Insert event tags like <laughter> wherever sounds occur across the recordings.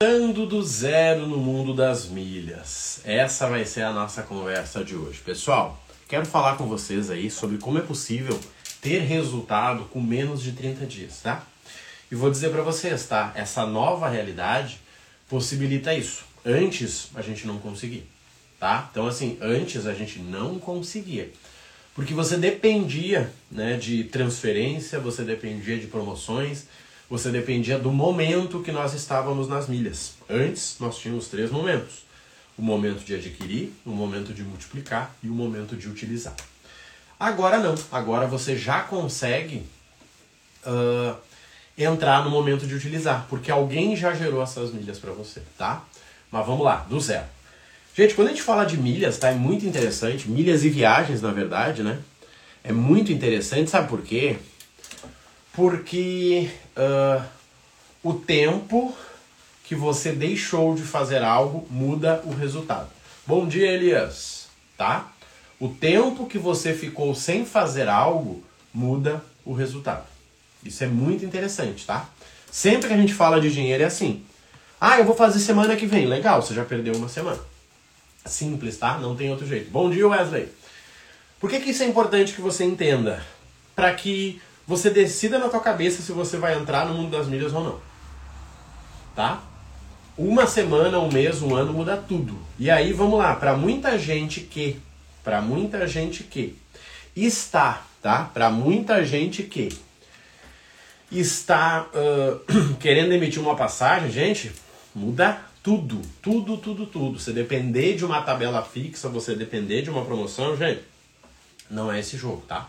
Começando do zero no mundo das milhas. Essa vai ser a nossa conversa de hoje. Pessoal, quero falar com vocês aí sobre como é possível ter resultado com menos de 30 dias, tá? E vou dizer para vocês, tá? Essa nova realidade possibilita isso. Antes a gente não conseguia, tá? Então assim, antes a gente não conseguia. Porque você dependia, né, de transferência, você dependia de promoções, você dependia do momento que nós estávamos nas milhas. Antes, nós tínhamos três momentos: o momento de adquirir, o momento de multiplicar e o momento de utilizar. Agora não, agora você já consegue uh, entrar no momento de utilizar, porque alguém já gerou essas milhas para você, tá? Mas vamos lá, do zero. Gente, quando a gente fala de milhas, tá? É muito interessante, milhas e viagens, na verdade, né? É muito interessante, sabe por quê? Porque uh, o tempo que você deixou de fazer algo muda o resultado. Bom dia, Elias. Tá? O tempo que você ficou sem fazer algo muda o resultado. Isso é muito interessante, tá? Sempre que a gente fala de dinheiro é assim. Ah, eu vou fazer semana que vem. Legal, você já perdeu uma semana. Simples, tá? Não tem outro jeito. Bom dia, Wesley. Por que, que isso é importante que você entenda? Para que você decida na tua cabeça se você vai entrar no mundo das milhas ou não. Tá? Uma semana, um mês, um ano muda tudo. E aí vamos lá, para muita gente que, para muita gente que está, tá? Para muita gente que está uh, <clears throat> querendo emitir uma passagem, gente, muda tudo, tudo, tudo, tudo. Você depender de uma tabela fixa, você depender de uma promoção, gente, não é esse jogo, tá?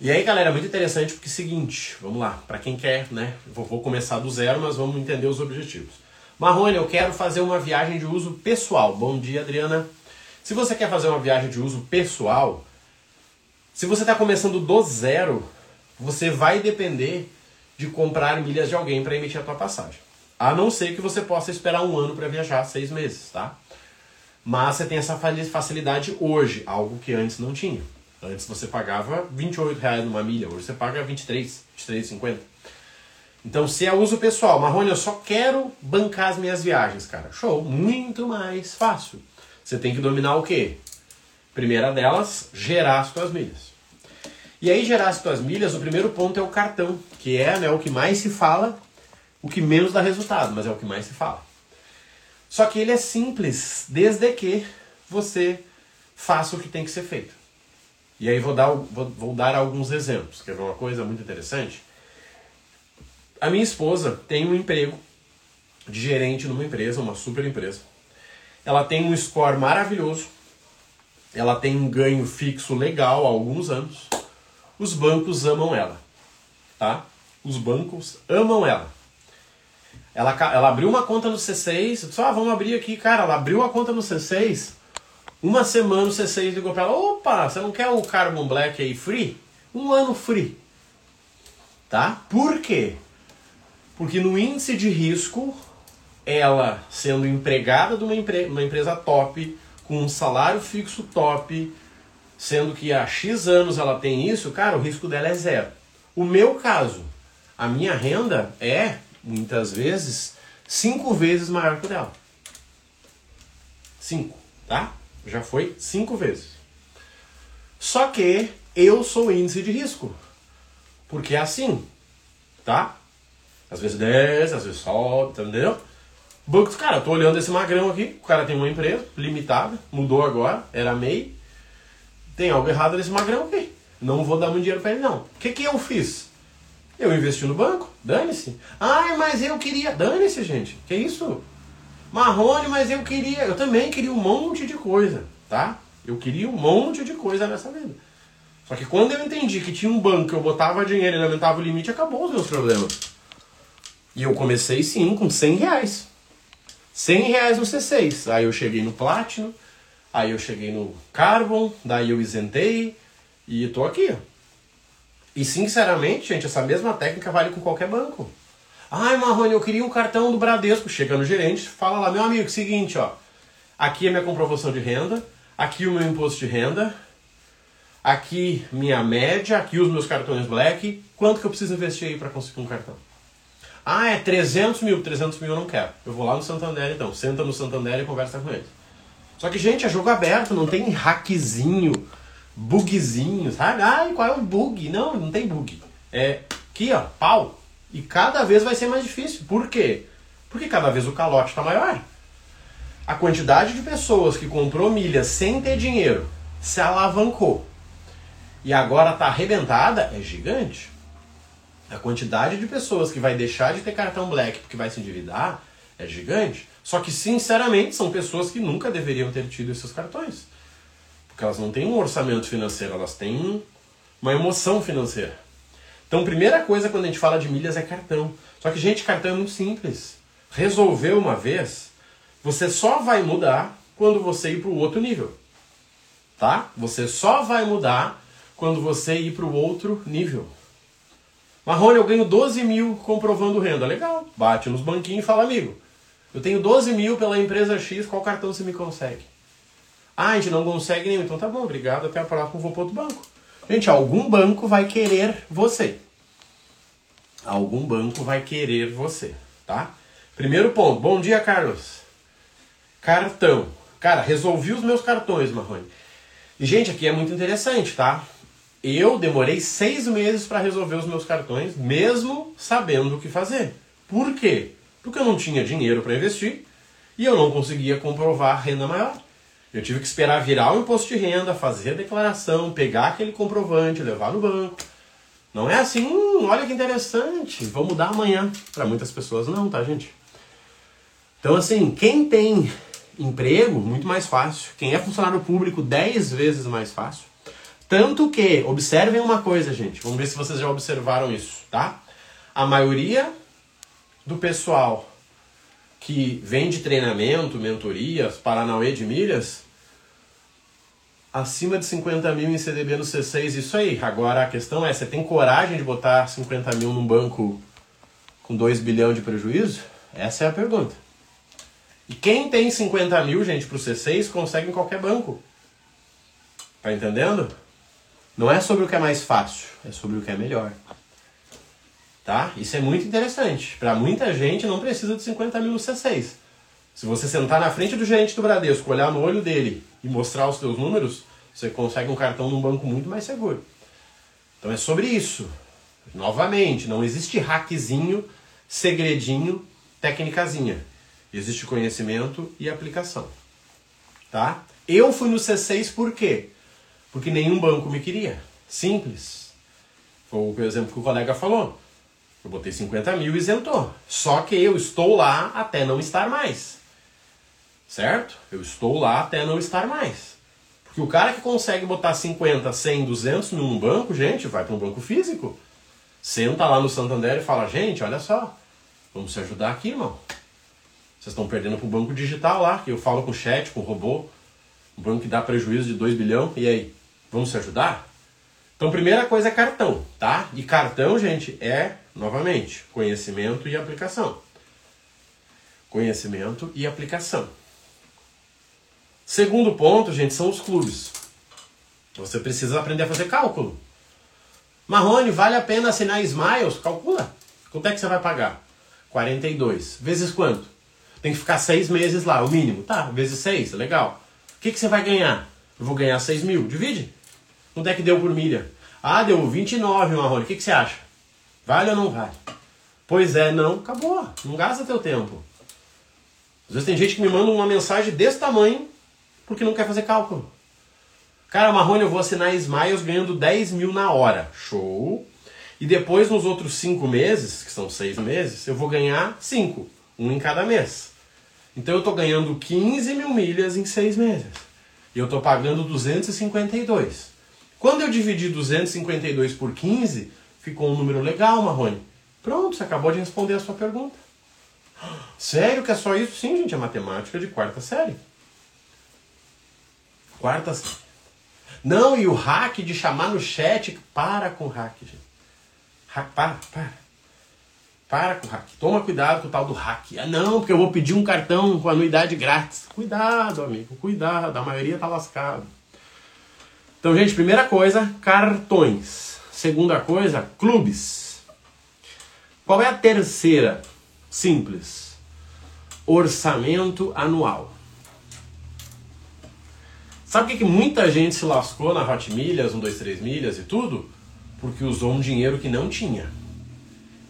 E aí, galera, muito interessante porque é o seguinte, vamos lá, para quem quer, né? Vou, vou, começar do zero, mas vamos entender os objetivos. Marrone, eu quero fazer uma viagem de uso pessoal. Bom dia, Adriana. Se você quer fazer uma viagem de uso pessoal, se você está começando do zero, você vai depender de comprar milhas de alguém para emitir a tua passagem. A não ser que você possa esperar um ano para viajar, seis meses, tá? Mas você tem essa facilidade hoje, algo que antes não tinha. Antes você pagava 28 reais numa milha, hoje você paga 23, 23,50. Então, se é uso pessoal, Marrone, eu só quero bancar as minhas viagens, cara. Show, muito mais fácil. Você tem que dominar o quê? Primeira delas, gerar as tuas milhas. E aí, gerar as tuas milhas, o primeiro ponto é o cartão, que é né, o que mais se fala, o que menos dá resultado, mas é o que mais se fala. Só que ele é simples, desde que você faça o que tem que ser feito. E aí vou dar, vou, vou dar alguns exemplos. Quer ver uma coisa muito interessante? A minha esposa tem um emprego de gerente numa empresa, uma super empresa. Ela tem um score maravilhoso. Ela tem um ganho fixo legal há alguns anos. Os bancos amam ela, tá? Os bancos amam ela. Ela, ela abriu uma conta no C6, eu disse, ah, vamos abrir aqui, cara. Ela abriu a conta no C6, uma semana o C6 ligou para ela: opa, você não quer o Carbon Black aí free? Um ano free. Tá? Por quê? Porque no índice de risco, ela sendo empregada de uma, empre uma empresa top, com um salário fixo top, sendo que há X anos ela tem isso, cara, o risco dela é zero. O meu caso, a minha renda é, muitas vezes, cinco vezes maior que o dela. Cinco, tá? Já foi cinco vezes. Só que eu sou índice de risco. Porque é assim, tá? Às vezes desce, às vezes sobe, tá entendeu? Bancos, cara, eu tô olhando esse magrão aqui, o cara tem uma empresa limitada, mudou agora, era MEI. Tem algo errado nesse magrão aqui. Não vou dar muito dinheiro pra ele, não. O que, que eu fiz? Eu investi no banco, dane-se. Ai, mas eu queria. Dane-se, gente. Que isso? Marrone, mas eu queria, eu também queria um monte de coisa, tá? Eu queria um monte de coisa nessa vida. Só que quando eu entendi que tinha um banco, eu botava dinheiro e aumentava o limite, acabou os meus problemas. E eu comecei sim com 100 reais. 100 reais no C6. Aí eu cheguei no Platinum, aí eu cheguei no Carbon, daí eu isentei e tô aqui. E sinceramente, gente, essa mesma técnica vale com qualquer banco. Ai, Marrone, eu queria um cartão do Bradesco. Chega no gerente, fala lá, meu amigo, seguinte, ó. Aqui é minha comprovação de renda, aqui o meu imposto de renda, aqui minha média, aqui os meus cartões black. Quanto que eu preciso investir aí para conseguir um cartão? Ah, é 300 mil. 300 mil eu não quero. Eu vou lá no Santander então. Senta no Santander e conversa com eles. Só que, gente, é jogo aberto, não tem hackzinho, bugzinho, sabe? Ai, qual é o bug? Não, não tem bug. É aqui, ó, pau. E cada vez vai ser mais difícil. Por quê? Porque cada vez o calote está maior. A quantidade de pessoas que comprou milhas sem ter dinheiro se alavancou e agora está arrebentada é gigante. A quantidade de pessoas que vai deixar de ter cartão black porque vai se endividar é gigante. Só que, sinceramente, são pessoas que nunca deveriam ter tido esses cartões. Porque elas não têm um orçamento financeiro, elas têm uma emoção financeira. Então, primeira coisa quando a gente fala de milhas é cartão. Só que, gente, cartão é muito simples. Resolveu uma vez, você só vai mudar quando você ir para o outro nível. Tá? Você só vai mudar quando você ir para o outro nível. Marrone, eu ganho 12 mil comprovando renda. Legal. Bate nos banquinhos e fala, amigo, eu tenho 12 mil pela empresa X, qual cartão você me consegue? Ah, a gente não consegue nenhum. Então tá bom, obrigado, até a próxima, vou para outro banco. Gente, algum banco vai querer você. Algum banco vai querer você, tá? Primeiro ponto. Bom dia, Carlos. Cartão. Cara, resolvi os meus cartões, Marrone. E, gente, aqui é muito interessante, tá? Eu demorei seis meses para resolver os meus cartões, mesmo sabendo o que fazer. Por quê? Porque eu não tinha dinheiro para investir e eu não conseguia comprovar renda maior. Eu tive que esperar virar o imposto de renda, fazer a declaração, pegar aquele comprovante, levar no banco. Não é assim, hum, olha que interessante, vou mudar amanhã. Para muitas pessoas não, tá, gente? Então, assim, quem tem emprego, muito mais fácil. Quem é funcionário público, 10 vezes mais fácil. Tanto que, observem uma coisa, gente. Vamos ver se vocês já observaram isso, tá? A maioria do pessoal que vende treinamento, mentorias, Paranauê de milhas, acima de 50 mil em CDB no C6, isso aí. Agora a questão é, você tem coragem de botar 50 mil num banco com 2 bilhões de prejuízo? Essa é a pergunta. E quem tem 50 mil, gente, pro C6, consegue em qualquer banco. Tá entendendo? Não é sobre o que é mais fácil, é sobre o que é melhor. Tá? Isso é muito interessante. Para muita gente não precisa de 50 mil no C6. Se você sentar na frente do gerente do Bradesco, olhar no olho dele e mostrar os seus números, você consegue um cartão num banco muito mais seguro. Então é sobre isso. Novamente, não existe hackzinho, segredinho, técnicazinha. Existe conhecimento e aplicação. Tá? Eu fui no C6 por quê? Porque nenhum banco me queria. Simples. Foi o exemplo que o colega falou. Eu botei 50 mil e isentou. Só que eu estou lá até não estar mais. Certo? Eu estou lá até não estar mais. Porque o cara que consegue botar 50, 100, 200 num banco, gente, vai para um banco físico. Senta lá no Santander e fala: gente, olha só, vamos se ajudar aqui, irmão. Vocês estão perdendo para o banco digital lá, que eu falo com o chat, com o robô. Um banco que dá prejuízo de 2 bilhão. E aí? Vamos se ajudar? Então, primeira coisa é cartão, tá? E cartão, gente, é, novamente, conhecimento e aplicação. Conhecimento e aplicação. Segundo ponto, gente, são os clubes. Você precisa aprender a fazer cálculo. Marrone, vale a pena assinar Smiles? Calcula. Quanto é que você vai pagar? 42. Vezes quanto? Tem que ficar seis meses lá, o mínimo. Tá, vezes seis, legal. O que, que você vai ganhar? Eu vou ganhar 6 mil. Divide. Quanto é que deu por milha? Ah, deu 29, Marrone. O que, que você acha? Vale ou não vale? Pois é, não. Acabou. Não gasta teu tempo. Às vezes tem gente que me manda uma mensagem desse tamanho porque não quer fazer cálculo. Cara, Marrone, eu vou assinar Smiles ganhando 10 mil na hora. Show. E depois, nos outros 5 meses, que são 6 meses, eu vou ganhar 5. Um em cada mês. Então eu estou ganhando 15 mil milhas em 6 meses. E eu estou pagando 252. Quando eu dividi 252 por 15, ficou um número legal, Marrone. Pronto, você acabou de responder a sua pergunta. Sério que é só isso? Sim, gente, é matemática de quarta série. Quarta série. Não, e o hack de chamar no chat, para com o hack, gente. Hack, para, para. Para com o hack. Toma cuidado com o tal do hack. Ah, não, porque eu vou pedir um cartão com anuidade grátis. Cuidado, amigo, cuidado. A maioria tá lascado. Então, gente, primeira coisa, cartões. Segunda coisa, clubes. Qual é a terceira? Simples. Orçamento anual. Sabe o que, que muita gente se lascou na Hot Milhas, 1, 2, 3 milhas e tudo? Porque usou um dinheiro que não tinha.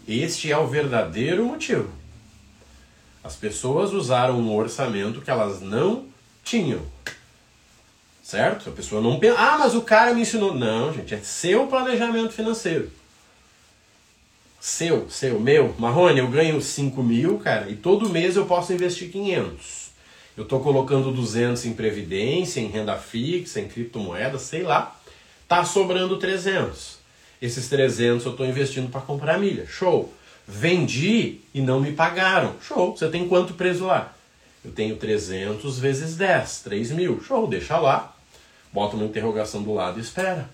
Este é o verdadeiro motivo. As pessoas usaram um orçamento que elas não tinham. Certo? A pessoa não pensa, ah, mas o cara me ensinou. Não, gente, é seu planejamento financeiro. Seu, seu, meu. Marrone, eu ganho 5 mil, cara, e todo mês eu posso investir 500. Eu estou colocando 200 em previdência, em renda fixa, em criptomoeda, sei lá. Tá sobrando 300. Esses 300 eu estou investindo para comprar milha. Show. Vendi e não me pagaram. Show. Você tem quanto preso lá? Eu tenho 300 vezes 10, 3 mil. Show, deixa lá. Bota uma interrogação do lado e espera.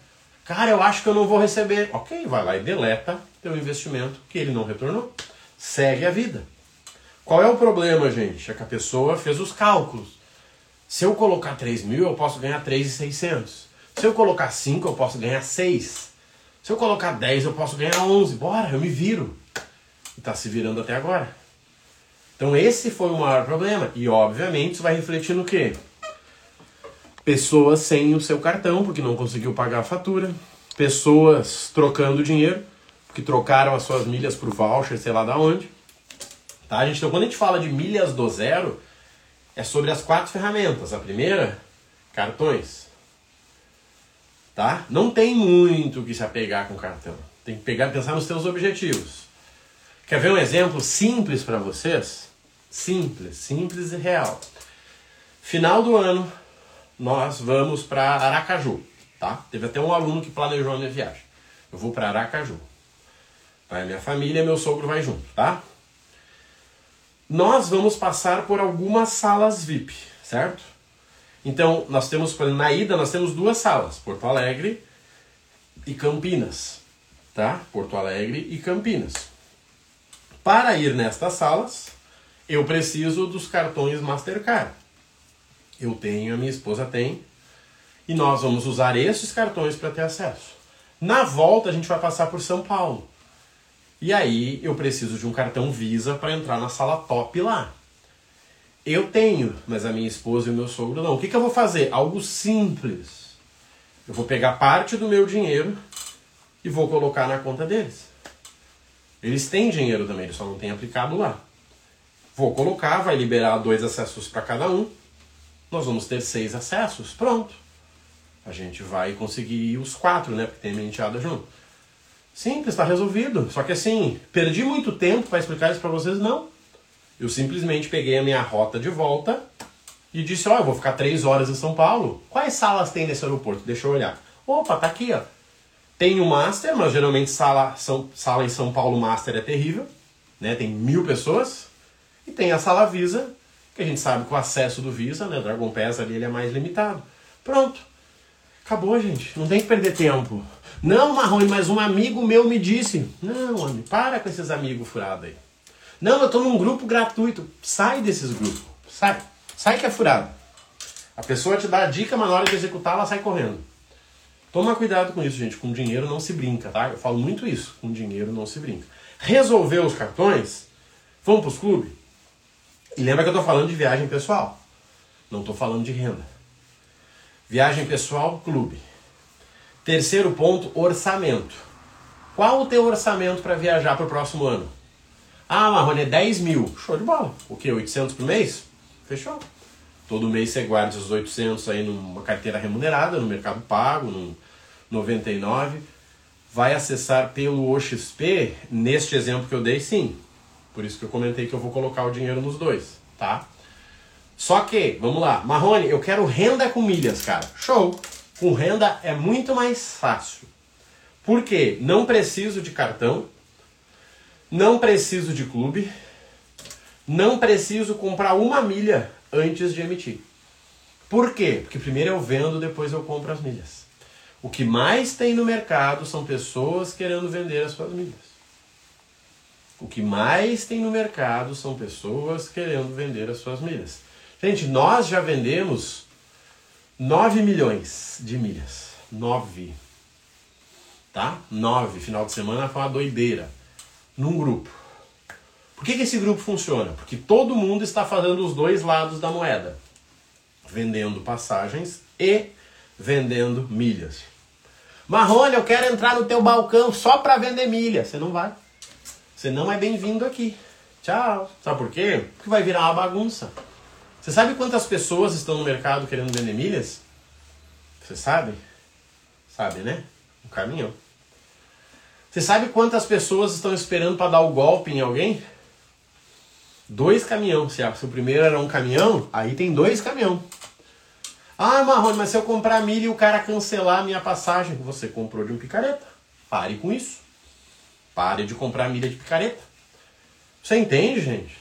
Cara, eu acho que eu não vou receber. Ok, vai lá e deleta teu investimento que ele não retornou. Segue a vida. Qual é o problema, gente? É que a pessoa fez os cálculos. Se eu colocar 3 mil, eu posso ganhar 3,600. Se eu colocar 5, eu posso ganhar 6. Se eu colocar 10, eu posso ganhar 11. Bora, eu me viro. E está se virando até agora. Então esse foi o maior problema. E obviamente isso vai refletir no quê? Pessoas sem o seu cartão, porque não conseguiu pagar a fatura. Pessoas trocando dinheiro, porque trocaram as suas milhas por voucher, sei lá da onde. Tá, gente? Então quando a gente fala de milhas do zero, é sobre as quatro ferramentas. A primeira, cartões. Tá? Não tem muito que se apegar com cartão. Tem que pegar, pensar nos seus objetivos. Quer ver um exemplo simples para vocês? Simples, simples e real. Final do ano, nós vamos para Aracaju, tá? Teve até um aluno que planejou a minha viagem. Eu vou para Aracaju. Vai minha família, meu sogro vai junto, tá? Nós vamos passar por algumas salas VIP, certo? Então, nós temos, na ida, nós temos duas salas, Porto Alegre e Campinas, tá? Porto Alegre e Campinas. Para ir nestas salas, eu preciso dos cartões Mastercard. Eu tenho, a minha esposa tem, e nós vamos usar esses cartões para ter acesso. Na volta, a gente vai passar por São Paulo. E aí eu preciso de um cartão Visa para entrar na sala top lá. Eu tenho, mas a minha esposa e o meu sogro não. O que, que eu vou fazer? Algo simples. Eu vou pegar parte do meu dinheiro e vou colocar na conta deles. Eles têm dinheiro também, eles só não têm aplicado lá. Vou colocar, vai liberar dois acessos para cada um. Nós vamos ter seis acessos, pronto. A gente vai conseguir os quatro, né? Porque tem a enteada junto. Simples, está resolvido. Só que assim, perdi muito tempo para explicar isso para vocês? Não. Eu simplesmente peguei a minha rota de volta e disse: Ó, oh, eu vou ficar três horas em São Paulo. Quais salas tem nesse aeroporto? Deixa eu olhar. Opa, tá aqui, ó. Tem o Master, mas geralmente sala, são, sala em São Paulo Master é terrível, né? Tem mil pessoas. E tem a sala Visa, que a gente sabe que o acesso do Visa, né? Dragon Pass ali ele é mais limitado. Pronto. Acabou, gente. Não tem que perder tempo. Não, Marrone, mas um amigo meu me disse. Não, homem, para com esses amigos furados aí. Não, eu tô num grupo gratuito. Sai desses grupos. Sai. Sai que é furado. A pessoa te dá a dica, mas na hora de executar, ela sai correndo. Toma cuidado com isso, gente. Com dinheiro não se brinca, tá? Eu falo muito isso. Com dinheiro não se brinca. Resolveu os cartões? Vamos para os clubes? Lembra que eu estou falando de viagem pessoal. Não estou falando de renda. Viagem pessoal, clube. Terceiro ponto, orçamento. Qual o teu orçamento para viajar para o próximo ano? Ah, Marrone, é 10 mil. Show de bola. O que? 800 por mês? Fechou. Todo mês você guarda os 800 aí numa carteira remunerada, no Mercado Pago, no 99. Vai acessar pelo OXP, neste exemplo que eu dei, sim. Por isso que eu comentei que eu vou colocar o dinheiro nos dois, tá? Só que, vamos lá, Marrone, eu quero renda com milhas, cara. Show! Com renda é muito mais fácil. Por quê? Não preciso de cartão, não preciso de clube, não preciso comprar uma milha antes de emitir. Por quê? Porque primeiro eu vendo, depois eu compro as milhas. O que mais tem no mercado são pessoas querendo vender as suas milhas. O que mais tem no mercado são pessoas querendo vender as suas milhas. Gente, nós já vendemos 9 milhões de milhas. 9. Tá? 9. Final de semana foi uma doideira. num grupo. Por que, que esse grupo funciona? Porque todo mundo está fazendo os dois lados da moeda, vendendo passagens e vendendo milhas. Marrone, eu quero entrar no teu balcão só para vender milha. Você não vai. Você não é bem-vindo aqui. Tchau. Sabe por quê? Porque vai virar uma bagunça. Você sabe quantas pessoas estão no mercado querendo vender milhas? Você sabe? Sabe, né? Um caminhão. Você sabe quantas pessoas estão esperando para dar o golpe em alguém? Dois caminhões. Se o primeiro era um caminhão, aí tem dois caminhões. Ah, Marrone, mas se eu comprar milha e o cara cancelar a minha passagem, você comprou de um picareta. Pare com isso. Pare de comprar milha de picareta. Você entende, gente?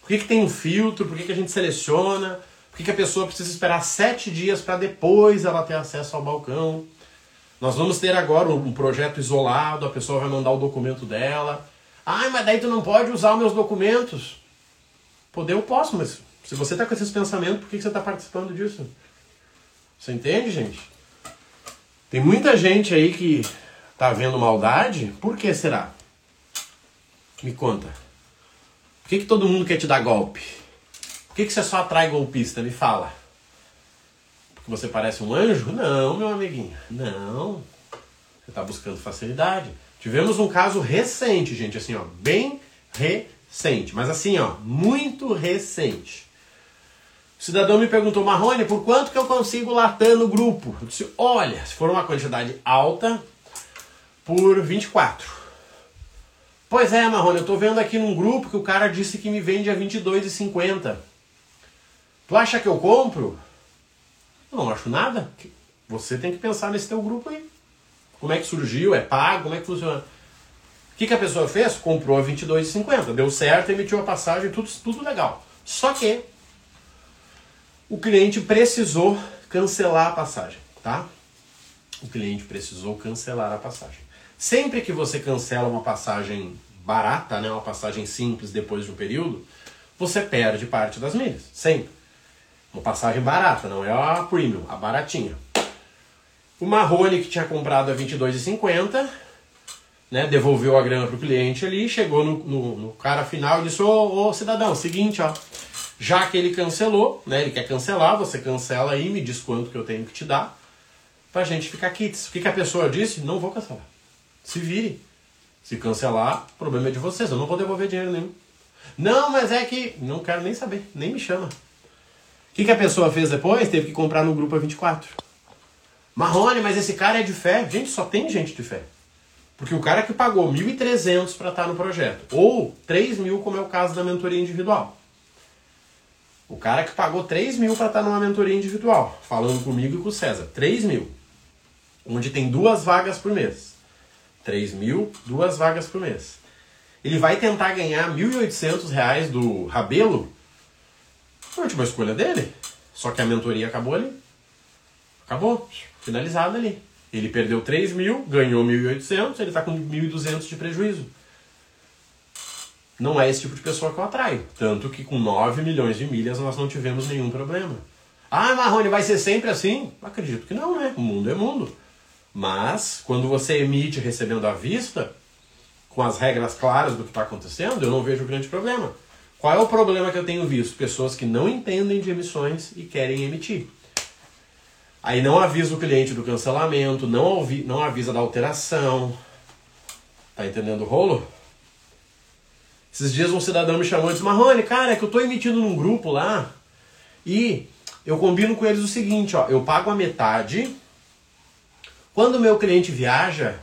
Por que, que tem um filtro? Por que, que a gente seleciona? Por que, que a pessoa precisa esperar sete dias para depois ela ter acesso ao balcão? Nós vamos ter agora um projeto isolado, a pessoa vai mandar o documento dela. Ah, mas daí tu não pode usar os meus documentos. Poder eu posso, mas se você está com esses pensamentos, por que, que você está participando disso? Você entende, gente? Tem muita gente aí que tá vendo maldade. Por que será? Me conta. Por que, que todo mundo quer te dar golpe? Por que, que você só atrai golpista? Me fala. Porque você parece um anjo? Não, meu amiguinho. Não. Você está buscando facilidade. Tivemos um caso recente, gente, assim, ó, bem recente, mas assim, ó, muito recente. O cidadão me perguntou, Marrone, por quanto que eu consigo latar no grupo? Eu disse, olha, se for uma quantidade alta, por 24. Pois é, Marrone, eu estou vendo aqui num grupo que o cara disse que me vende a 22,50. Tu acha que eu compro? Eu não acho nada. Você tem que pensar nesse teu grupo aí. Como é que surgiu? É pago? Como é que funciona? O que, que a pessoa fez? Comprou a 22,50. Deu certo, emitiu a passagem, tudo, tudo legal. Só que o cliente precisou cancelar a passagem, tá? O cliente precisou cancelar a passagem. Sempre que você cancela uma passagem barata, né, uma passagem simples depois de um período, você perde parte das milhas. Sempre. Uma passagem barata, não é a premium, a baratinha. O Marrone que tinha comprado a 22,50, né, devolveu a grana pro cliente ali, chegou no, no, no cara final e disse: Ô, ô cidadão, seguinte, ó, já que ele cancelou, né, ele quer cancelar, você cancela aí, me diz quanto que eu tenho que te dar, pra gente ficar kits. O que, que a pessoa disse? Não vou cancelar. Se vire. Se cancelar, o problema é de vocês, eu não vou devolver dinheiro nenhum. Não, mas é que. Não quero nem saber, nem me chama. O que, que a pessoa fez depois? Teve que comprar no grupo A24. Marrone, mas esse cara é de fé. Gente, só tem gente de fé. Porque o cara que pagou 1.300 para estar no projeto, ou 3 mil, como é o caso da mentoria individual. O cara que pagou 3 mil para estar numa mentoria individual, falando comigo e com o César. 3 mil. Onde tem duas vagas por mês. 3 mil, duas vagas por mês. Ele vai tentar ganhar 1.800 reais do Rabelo? Foi a última escolha dele. Só que a mentoria acabou ali. Acabou. Finalizado ali. Ele perdeu 3 mil, ganhou 1.800, ele está com 1.200 de prejuízo. Não é esse tipo de pessoa que eu atraio. Tanto que com 9 milhões de milhas nós não tivemos nenhum problema. Ah, Marrone, vai ser sempre assim? Acredito que não, né? O mundo é mundo. Mas, quando você emite recebendo à vista, com as regras claras do que está acontecendo, eu não vejo grande problema. Qual é o problema que eu tenho visto? Pessoas que não entendem de emissões e querem emitir. Aí não avisa o cliente do cancelamento, não, não avisa da alteração. Tá entendendo o rolo? Esses dias um cidadão me chamou e disse, Marrone, cara, é que eu estou emitindo num grupo lá e eu combino com eles o seguinte, ó, eu pago a metade. Quando meu cliente viaja,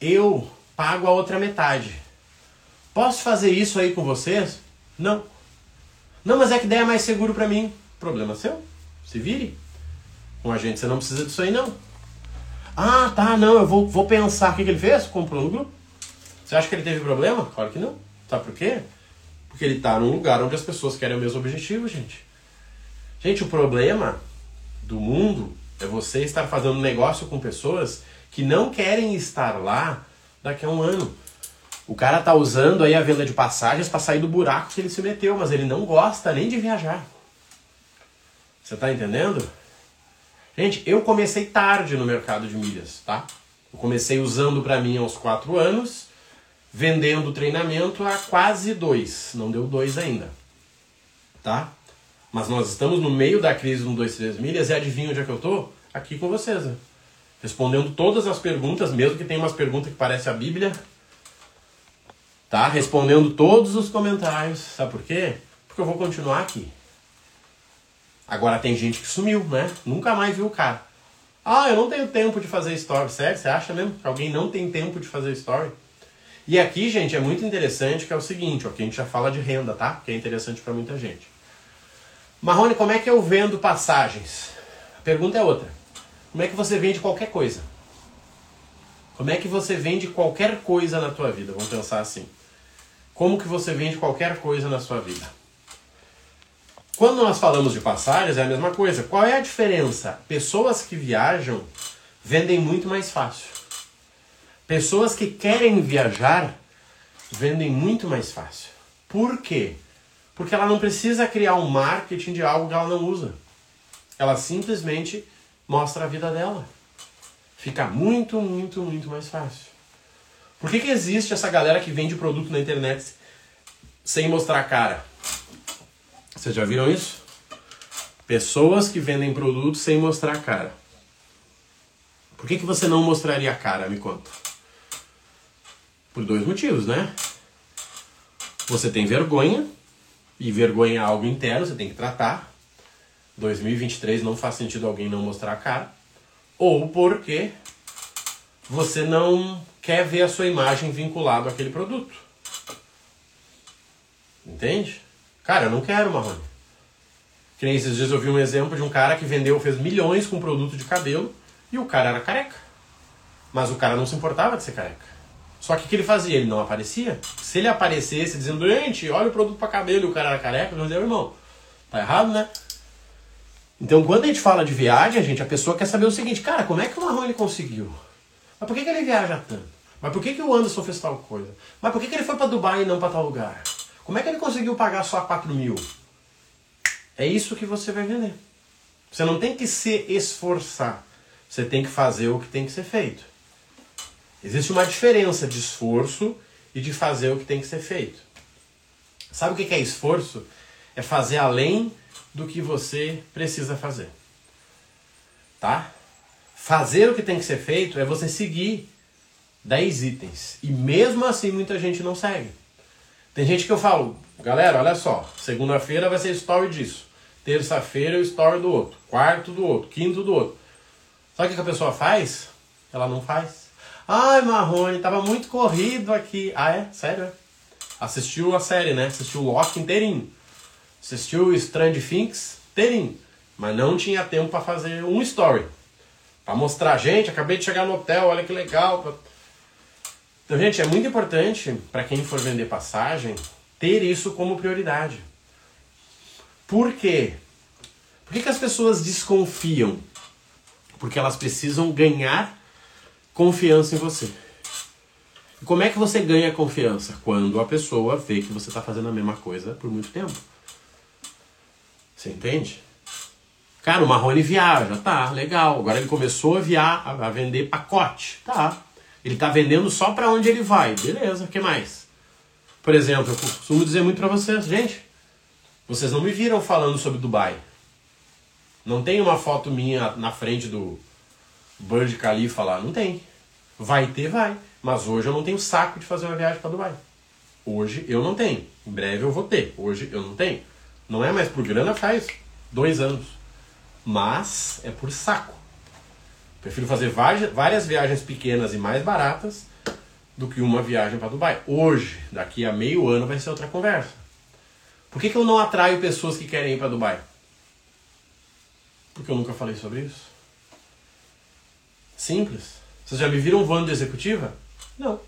eu pago a outra metade. Posso fazer isso aí com vocês? Não. Não, mas é que daí é mais seguro para mim. Problema seu. Se vire. Com a gente você não precisa disso aí não. Ah, tá, não, eu vou, vou pensar. O que, que ele fez? Comprou no grupo. Você acha que ele teve problema? Claro que não. Sabe por quê? Porque ele está num lugar onde as pessoas querem o mesmo objetivo, gente. Gente, o problema do mundo é você estar fazendo negócio com pessoas que não querem estar lá daqui a um ano. O cara tá usando aí a venda de passagens para sair do buraco que ele se meteu, mas ele não gosta nem de viajar. Você tá entendendo? Gente, eu comecei tarde no mercado de milhas, tá? Eu comecei usando para mim aos 4 anos vendendo treinamento a quase dois. Não deu dois ainda. Tá? Mas nós estamos no meio da crise no 23 milhas e adivinha onde é que eu tô? Aqui com vocês. Né? Respondendo todas as perguntas, mesmo que tenha umas perguntas que parecem a Bíblia. Tá? Respondendo todos os comentários. Sabe por quê? Porque eu vou continuar aqui. Agora tem gente que sumiu, né? Nunca mais viu o cara. Ah, eu não tenho tempo de fazer story. Sério? Você acha mesmo que alguém não tem tempo de fazer story? E aqui, gente, é muito interessante que é o seguinte, ó, que a gente já fala de renda, tá? Que é interessante para muita gente. Marrone, como é que eu vendo passagens? A pergunta é outra. Como é que você vende qualquer coisa? Como é que você vende qualquer coisa na tua vida? Vamos pensar assim. Como que você vende qualquer coisa na sua vida? Quando nós falamos de passagens, é a mesma coisa. Qual é a diferença? Pessoas que viajam vendem muito mais fácil. Pessoas que querem viajar vendem muito mais fácil. Por quê? Porque ela não precisa criar um marketing de algo que ela não usa. Ela simplesmente mostra a vida dela. Fica muito, muito, muito mais fácil. Por que, que existe essa galera que vende produto na internet sem mostrar a cara? Vocês já viram isso? Pessoas que vendem produtos sem mostrar a cara. Por que, que você não mostraria a cara? Me conta. Por dois motivos, né? Você tem vergonha, e vergonha é algo interno, você tem que tratar. 2023 não faz sentido alguém não mostrar a cara. Ou porque você não quer ver a sua imagem vinculada àquele produto. Entende? Cara, eu não quero Marrone. Que nem esses dias eu vi um exemplo de um cara que vendeu, fez milhões com produto de cabelo e o cara era careca. Mas o cara não se importava de ser careca. Só que o que ele fazia? Ele não aparecia. Se ele aparecesse dizendo, gente, olha o produto para cabelo o cara era careca, eu dizer, irmão, tá errado, né? Então, quando a gente fala de viagem, a gente, a pessoa quer saber o seguinte, cara, como é que o Marrone conseguiu? Mas por que, que ele viaja tanto? Mas por que, que o Anderson fez tal coisa? Mas por que, que ele foi para Dubai e não para tal lugar? Como é que ele conseguiu pagar só 4 mil? É isso que você vai vender. Você não tem que se esforçar. Você tem que fazer o que tem que ser feito. Existe uma diferença de esforço e de fazer o que tem que ser feito. Sabe o que é esforço? É fazer além do que você precisa fazer. Tá? Fazer o que tem que ser feito é você seguir 10 itens. E mesmo assim muita gente não segue. Tem gente que eu falo, galera, olha só, segunda-feira vai ser story disso. Terça-feira é o story do outro. Quarto do outro. Quinto do outro. Sabe o que a pessoa faz? Ela não faz. Ai, Marrone, tava muito corrido aqui. Ah, é? Sério? Assistiu a série, né? Assistiu o Loki inteirinho. Assistiu Strange Things inteirinho. Mas não tinha tempo para fazer um story. Para mostrar, gente, acabei de chegar no hotel, olha que legal. Então, gente, é muito importante para quem for vender passagem ter isso como prioridade. Por quê? Por que, que as pessoas desconfiam? Porque elas precisam ganhar confiança em você. E como é que você ganha confiança? Quando a pessoa vê que você está fazendo a mesma coisa por muito tempo. Você entende? Cara, o Marrone viaja, tá, legal. Agora ele começou a, via a vender pacote, tá. Ele está vendendo só para onde ele vai. Beleza, o que mais? Por exemplo, eu costumo dizer muito para vocês, gente, vocês não me viram falando sobre Dubai. Não tem uma foto minha na frente do Burj Khalifa lá, não tem. Vai ter, vai. Mas hoje eu não tenho saco de fazer uma viagem para Dubai. Hoje eu não tenho. Em breve eu vou ter. Hoje eu não tenho. Não é mais por grana faz dois anos. Mas é por saco. Prefiro fazer várias viagens pequenas e mais baratas do que uma viagem para Dubai. Hoje, daqui a meio ano, vai ser outra conversa. Por que, que eu não atraio pessoas que querem ir para Dubai? Porque eu nunca falei sobre isso. Simples. Vocês já me viram voando de executiva? Não.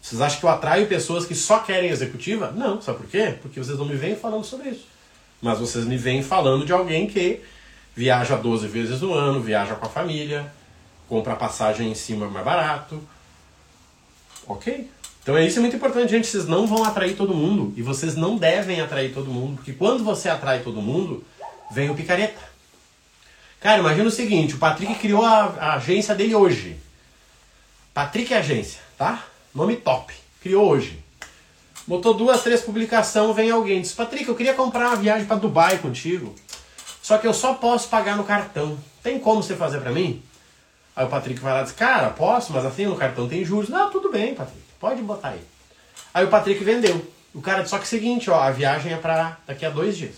Vocês acham que eu atraio pessoas que só querem executiva? Não. Sabe por quê? Porque vocês não me vêm falando sobre isso. Mas vocês me vêm falando de alguém que viaja 12 vezes no ano, viaja com a família, compra passagem em cima mais barato. Ok? Então é isso é muito importante, gente. Vocês não vão atrair todo mundo e vocês não devem atrair todo mundo, porque quando você atrai todo mundo, vem o picareta. Cara, imagina o seguinte: o Patrick criou a, a agência dele hoje. Patrick Agência, tá? Nome top. Criou hoje. Botou duas, três publicações, vem alguém diz: Patrick, eu queria comprar uma viagem para Dubai contigo. Só que eu só posso pagar no cartão. Tem como você fazer para mim? Aí o Patrick vai lá e diz: Cara, posso, mas assim no cartão tem juros. Não, tudo bem, Patrick, pode botar aí. Aí o Patrick vendeu. O cara disse: Só que é o seguinte, ó, a viagem é para daqui a dois dias.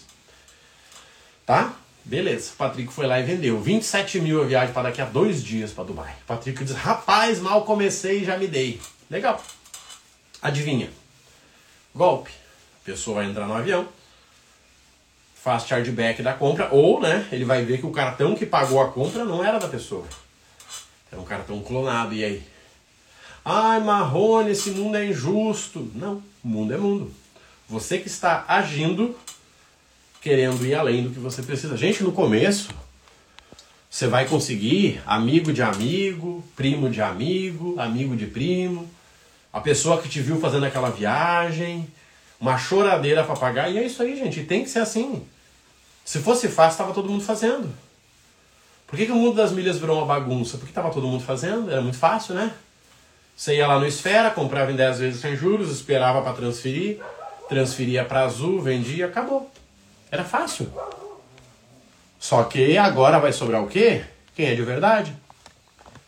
Tá? Beleza, o Patrick foi lá e vendeu. 27 mil a viagem para daqui a dois dias para Dubai. O Patrick diz: Rapaz, mal comecei e já me dei. Legal. Adivinha? Golpe. A pessoa vai entrar no avião, faz chargeback da compra, ou né, ele vai ver que o cartão que pagou a compra não era da pessoa. Era um cartão clonado, e aí? Ai, Marrone, esse mundo é injusto. Não, mundo é mundo. Você que está agindo querendo ir além do que você precisa. Gente, no começo, você vai conseguir amigo de amigo, primo de amigo, amigo de primo, a pessoa que te viu fazendo aquela viagem, uma choradeira para pagar, e é isso aí, gente, tem que ser assim. Se fosse fácil, estava todo mundo fazendo. Por que, que o mundo das milhas virou uma bagunça? Porque estava todo mundo fazendo, era muito fácil, né? Você ia lá no Esfera, comprava em 10 vezes sem juros, esperava para transferir, transferia para Azul, vendia, acabou. Era fácil. Só que agora vai sobrar o quê? Quem é de verdade?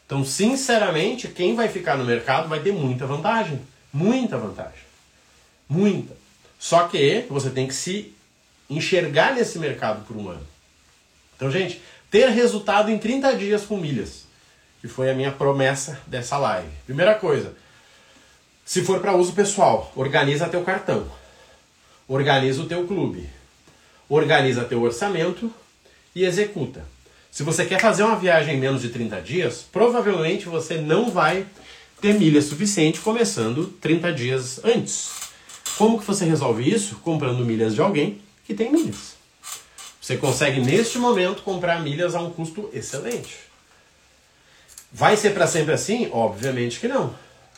Então, sinceramente, quem vai ficar no mercado vai ter muita vantagem. Muita vantagem. Muita. Só que você tem que se enxergar nesse mercado por um ano. Então, gente, ter resultado em 30 dias com milhas, que foi a minha promessa dessa live. Primeira coisa, se for para uso pessoal, organiza teu cartão. Organiza o teu clube organiza teu orçamento e executa. Se você quer fazer uma viagem em menos de 30 dias, provavelmente você não vai ter milha suficiente começando 30 dias antes. Como que você resolve isso? Comprando milhas de alguém que tem milhas. Você consegue neste momento comprar milhas a um custo excelente. Vai ser para sempre assim? Obviamente que não.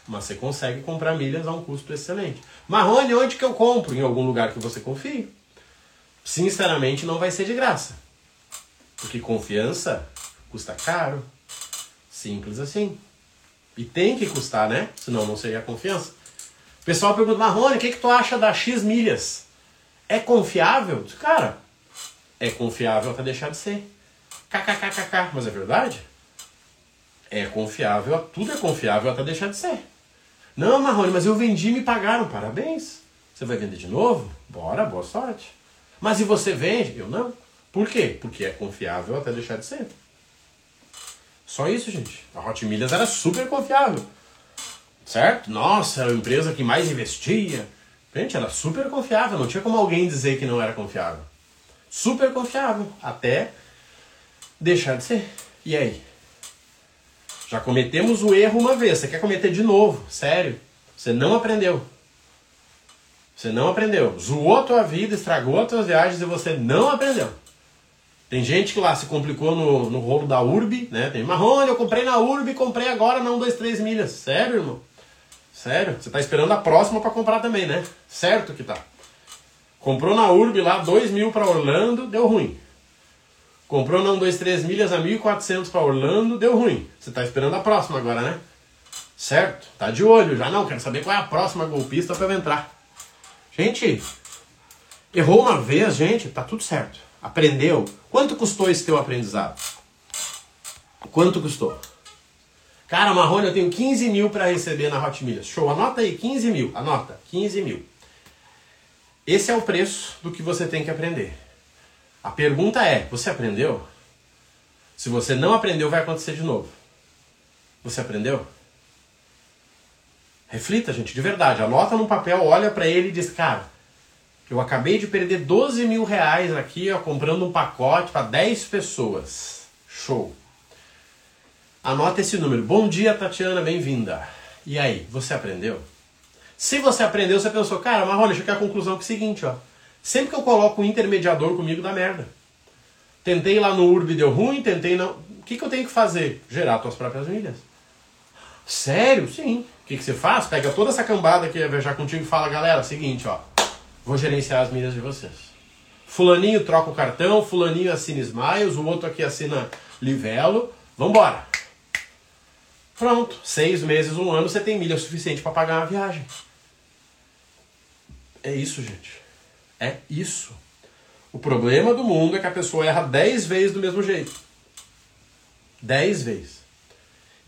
Mas você consegue comprar milhas a um custo excelente. Marrone, onde que eu compro? Em algum lugar que você confie sinceramente não vai ser de graça. Porque confiança custa caro. Simples assim. E tem que custar, né? Senão não seria confiança. O pessoal pergunta, Marrone, o que, que tu acha da X milhas? É confiável? Cara, é confiável até deixar de ser. KKKKK, mas é verdade? É confiável, tudo é confiável até deixar de ser. Não, Marrone, mas eu vendi e me pagaram. Parabéns. Você vai vender de novo? Bora, boa sorte. Mas e você vende? Eu não. Por quê? Porque é confiável até deixar de ser. Só isso, gente. A Hot Milhas era super confiável. Certo? Nossa, era a empresa que mais investia. Gente, era super confiável. Não tinha como alguém dizer que não era confiável. Super confiável. Até deixar de ser. E aí? Já cometemos o erro uma vez. Você quer cometer de novo? Sério? Você não aprendeu. Você não aprendeu. Zoou a tua vida, estragou as tuas viagens e você não aprendeu. Tem gente que lá se complicou no, no rolo da Urb, né? Tem Marrone, eu comprei na Urb, comprei agora 1, 2, 3 milhas. Sério, irmão? Sério? Você tá esperando a próxima para comprar também, né? Certo que tá. Comprou na Urb lá 2 mil para Orlando, deu ruim. Comprou 1, 2, 3 milhas a 1.400 para Orlando, deu ruim. Você tá esperando a próxima agora, né? Certo? Tá de olho já não, quero saber qual é a próxima golpista para eu entrar. Gente, errou uma vez, gente, tá tudo certo. Aprendeu. Quanto custou esse teu aprendizado? Quanto custou? Cara, Marrone, eu tenho 15 mil para receber na Hot Milhas. Show, anota aí, 15 mil. Anota, 15 mil. Esse é o preço do que você tem que aprender. A pergunta é: você aprendeu? Se você não aprendeu, vai acontecer de novo. Você aprendeu? Reflita, gente, de verdade. Anota num papel, olha para ele e diz, cara, eu acabei de perder 12 mil reais aqui, ó, comprando um pacote para 10 pessoas. Show. Anota esse número. Bom dia, Tatiana, bem-vinda. E aí, você aprendeu? Se você aprendeu, você pensou, cara, olha, cheguei à conclusão que é o seguinte, ó. Sempre que eu coloco um intermediador comigo, dá merda. Tentei lá no Urb, deu ruim, tentei não. O que, que eu tenho que fazer? Gerar tuas próprias milhas. Sério? Sim que, que você faz? Pega toda essa cambada que ia viajar contigo e fala, galera, seguinte, ó, vou gerenciar as milhas de vocês. Fulaninho troca o cartão, fulaninho assina Smiles, o outro aqui assina Livelo, vambora. Pronto, seis meses, um ano, você tem milha suficiente para pagar uma viagem. É isso, gente. É isso. O problema do mundo é que a pessoa erra 10 vezes do mesmo jeito. 10 vezes.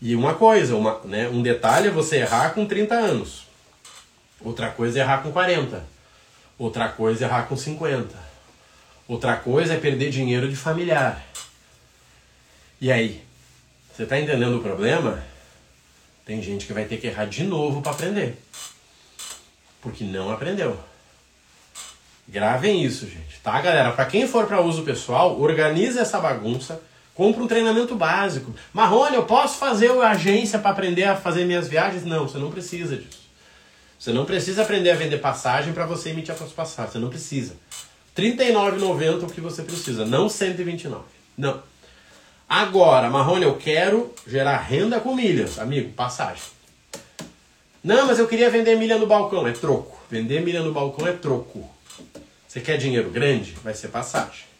E uma coisa, uma, né, um detalhe é você errar com 30 anos. Outra coisa é errar com 40. Outra coisa é errar com 50. Outra coisa é perder dinheiro de familiar. E aí? Você está entendendo o problema? Tem gente que vai ter que errar de novo para aprender. Porque não aprendeu. Gravem isso, gente. Tá, galera? Para quem for para uso pessoal, organize essa bagunça. Compre um treinamento básico. Marrone, eu posso fazer a agência para aprender a fazer minhas viagens? Não, você não precisa disso. Você não precisa aprender a vender passagem para você emitir as suas passagens. Você não precisa. R$ 39,90 é o que você precisa, não 129. Não. Agora, Marrone, eu quero gerar renda com milhas. Amigo, passagem. Não, mas eu queria vender milha no balcão. É troco. Vender milha no balcão é troco. Você quer dinheiro grande? Vai ser passagem.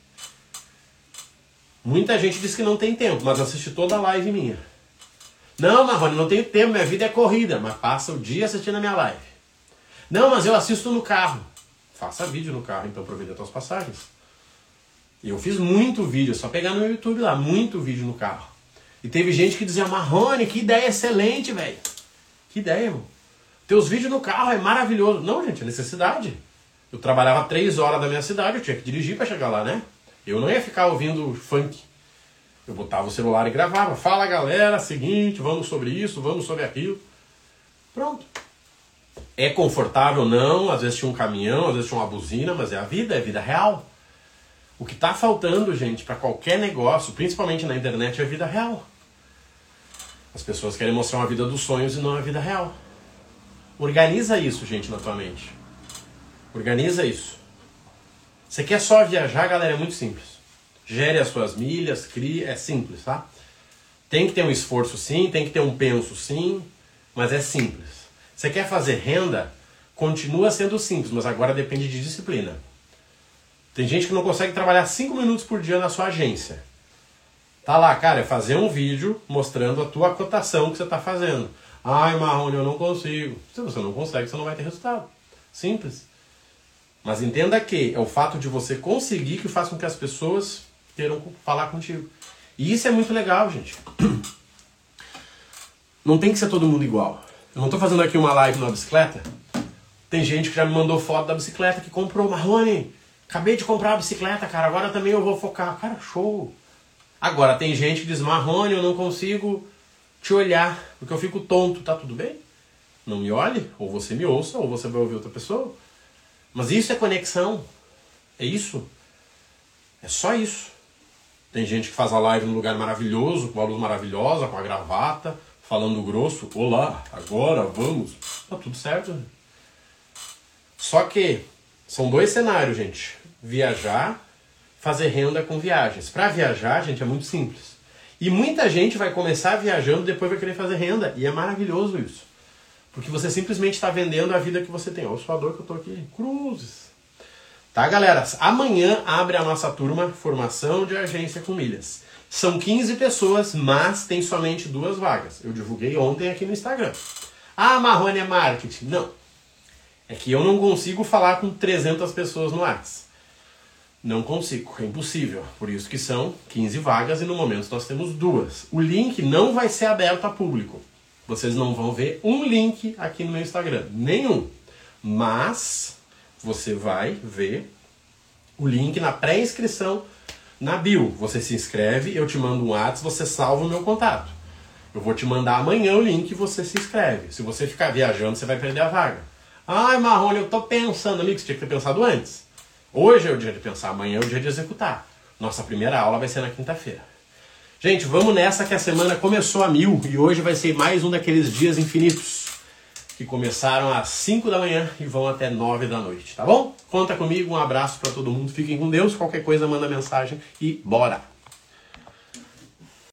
Muita gente diz que não tem tempo, mas assiste toda a live minha. Não, Marrone, não tenho tempo, minha vida é corrida, mas passa o dia assistindo a minha live. Não, mas eu assisto no carro. Faça vídeo no carro, então, para vender suas passagens. Eu fiz muito vídeo, é só pegar no YouTube lá, muito vídeo no carro. E teve gente que dizia, Marrone, que ideia excelente, velho. Que ideia, irmão. Teus vídeos no carro é maravilhoso. Não, gente, é necessidade. Eu trabalhava três horas da minha cidade, eu tinha que dirigir para chegar lá, né? Eu não ia ficar ouvindo funk. Eu botava o celular e gravava. Fala galera, seguinte, vamos sobre isso, vamos sobre aquilo. Pronto. É confortável? Não. Às vezes tinha um caminhão, às vezes tinha uma buzina, mas é a vida, é vida real. O que está faltando, gente, para qualquer negócio, principalmente na internet, é a vida real. As pessoas querem mostrar uma vida dos sonhos e não a vida real. Organiza isso, gente, na tua mente. Organiza isso. Você quer só viajar, galera, é muito simples. Gere as suas milhas, crie, é simples, tá? Tem que ter um esforço sim, tem que ter um penso sim, mas é simples. Você quer fazer renda? Continua sendo simples, mas agora depende de disciplina. Tem gente que não consegue trabalhar 5 minutos por dia na sua agência. Tá lá, cara, é fazer um vídeo mostrando a tua cotação que você está fazendo. Ai, Marrone, eu não consigo. Se você não consegue, você não vai ter resultado. Simples. Mas entenda que é o fato de você conseguir que faz com que as pessoas queiram falar contigo. E isso é muito legal, gente. <clears throat> Não tem que ser todo mundo igual. Eu não estou fazendo aqui uma live na bicicleta. Tem gente que já me mandou foto da bicicleta que comprou. Marrone, Acabei de comprar a bicicleta, cara, agora também eu vou focar. Cara, show! Agora tem gente que diz, Marrone, eu não consigo te olhar, porque eu fico tonto, tá tudo bem? Não me olhe, ou você me ouça, ou você vai ouvir outra pessoa. Mas isso é conexão. É isso. É só isso. Tem gente que faz a live num lugar maravilhoso, com a luz maravilhosa, com a gravata, falando grosso. Olá, agora vamos. Tá tudo certo. Só que são dois cenários, gente viajar, fazer renda com viagens. Para viajar, gente, é muito simples. E muita gente vai começar viajando depois vai querer fazer renda. E é maravilhoso isso. Porque você simplesmente está vendendo a vida que você tem. Olha o suador que eu estou aqui. Cruzes. Tá, galera? Amanhã abre a nossa turma Formação de Agência com Milhas. São 15 pessoas, mas tem somente duas vagas. Eu divulguei ontem aqui no Instagram. Ah, Marrone é marketing. Não. É que eu não consigo falar com 300 pessoas no WhatsApp. Não consigo, é impossível. Por isso que são 15 vagas e no momento nós temos duas. O link não vai ser aberto a público. Vocês não vão ver um link aqui no meu Instagram, nenhum. Mas você vai ver o link na pré-inscrição na bio. Você se inscreve, eu te mando um WhatsApp, você salva o meu contato. Eu vou te mandar amanhã o link e você se inscreve. Se você ficar viajando, você vai perder a vaga. Ai, Marrone, eu tô pensando, amigo, você tinha que ter pensado antes. Hoje é o dia de pensar, amanhã é o dia de executar. Nossa primeira aula vai ser na quinta-feira. Gente, vamos nessa que a semana começou a mil e hoje vai ser mais um daqueles dias infinitos que começaram às 5 da manhã e vão até 9 da noite, tá bom? Conta comigo, um abraço para todo mundo, fiquem com Deus, qualquer coisa manda mensagem e bora!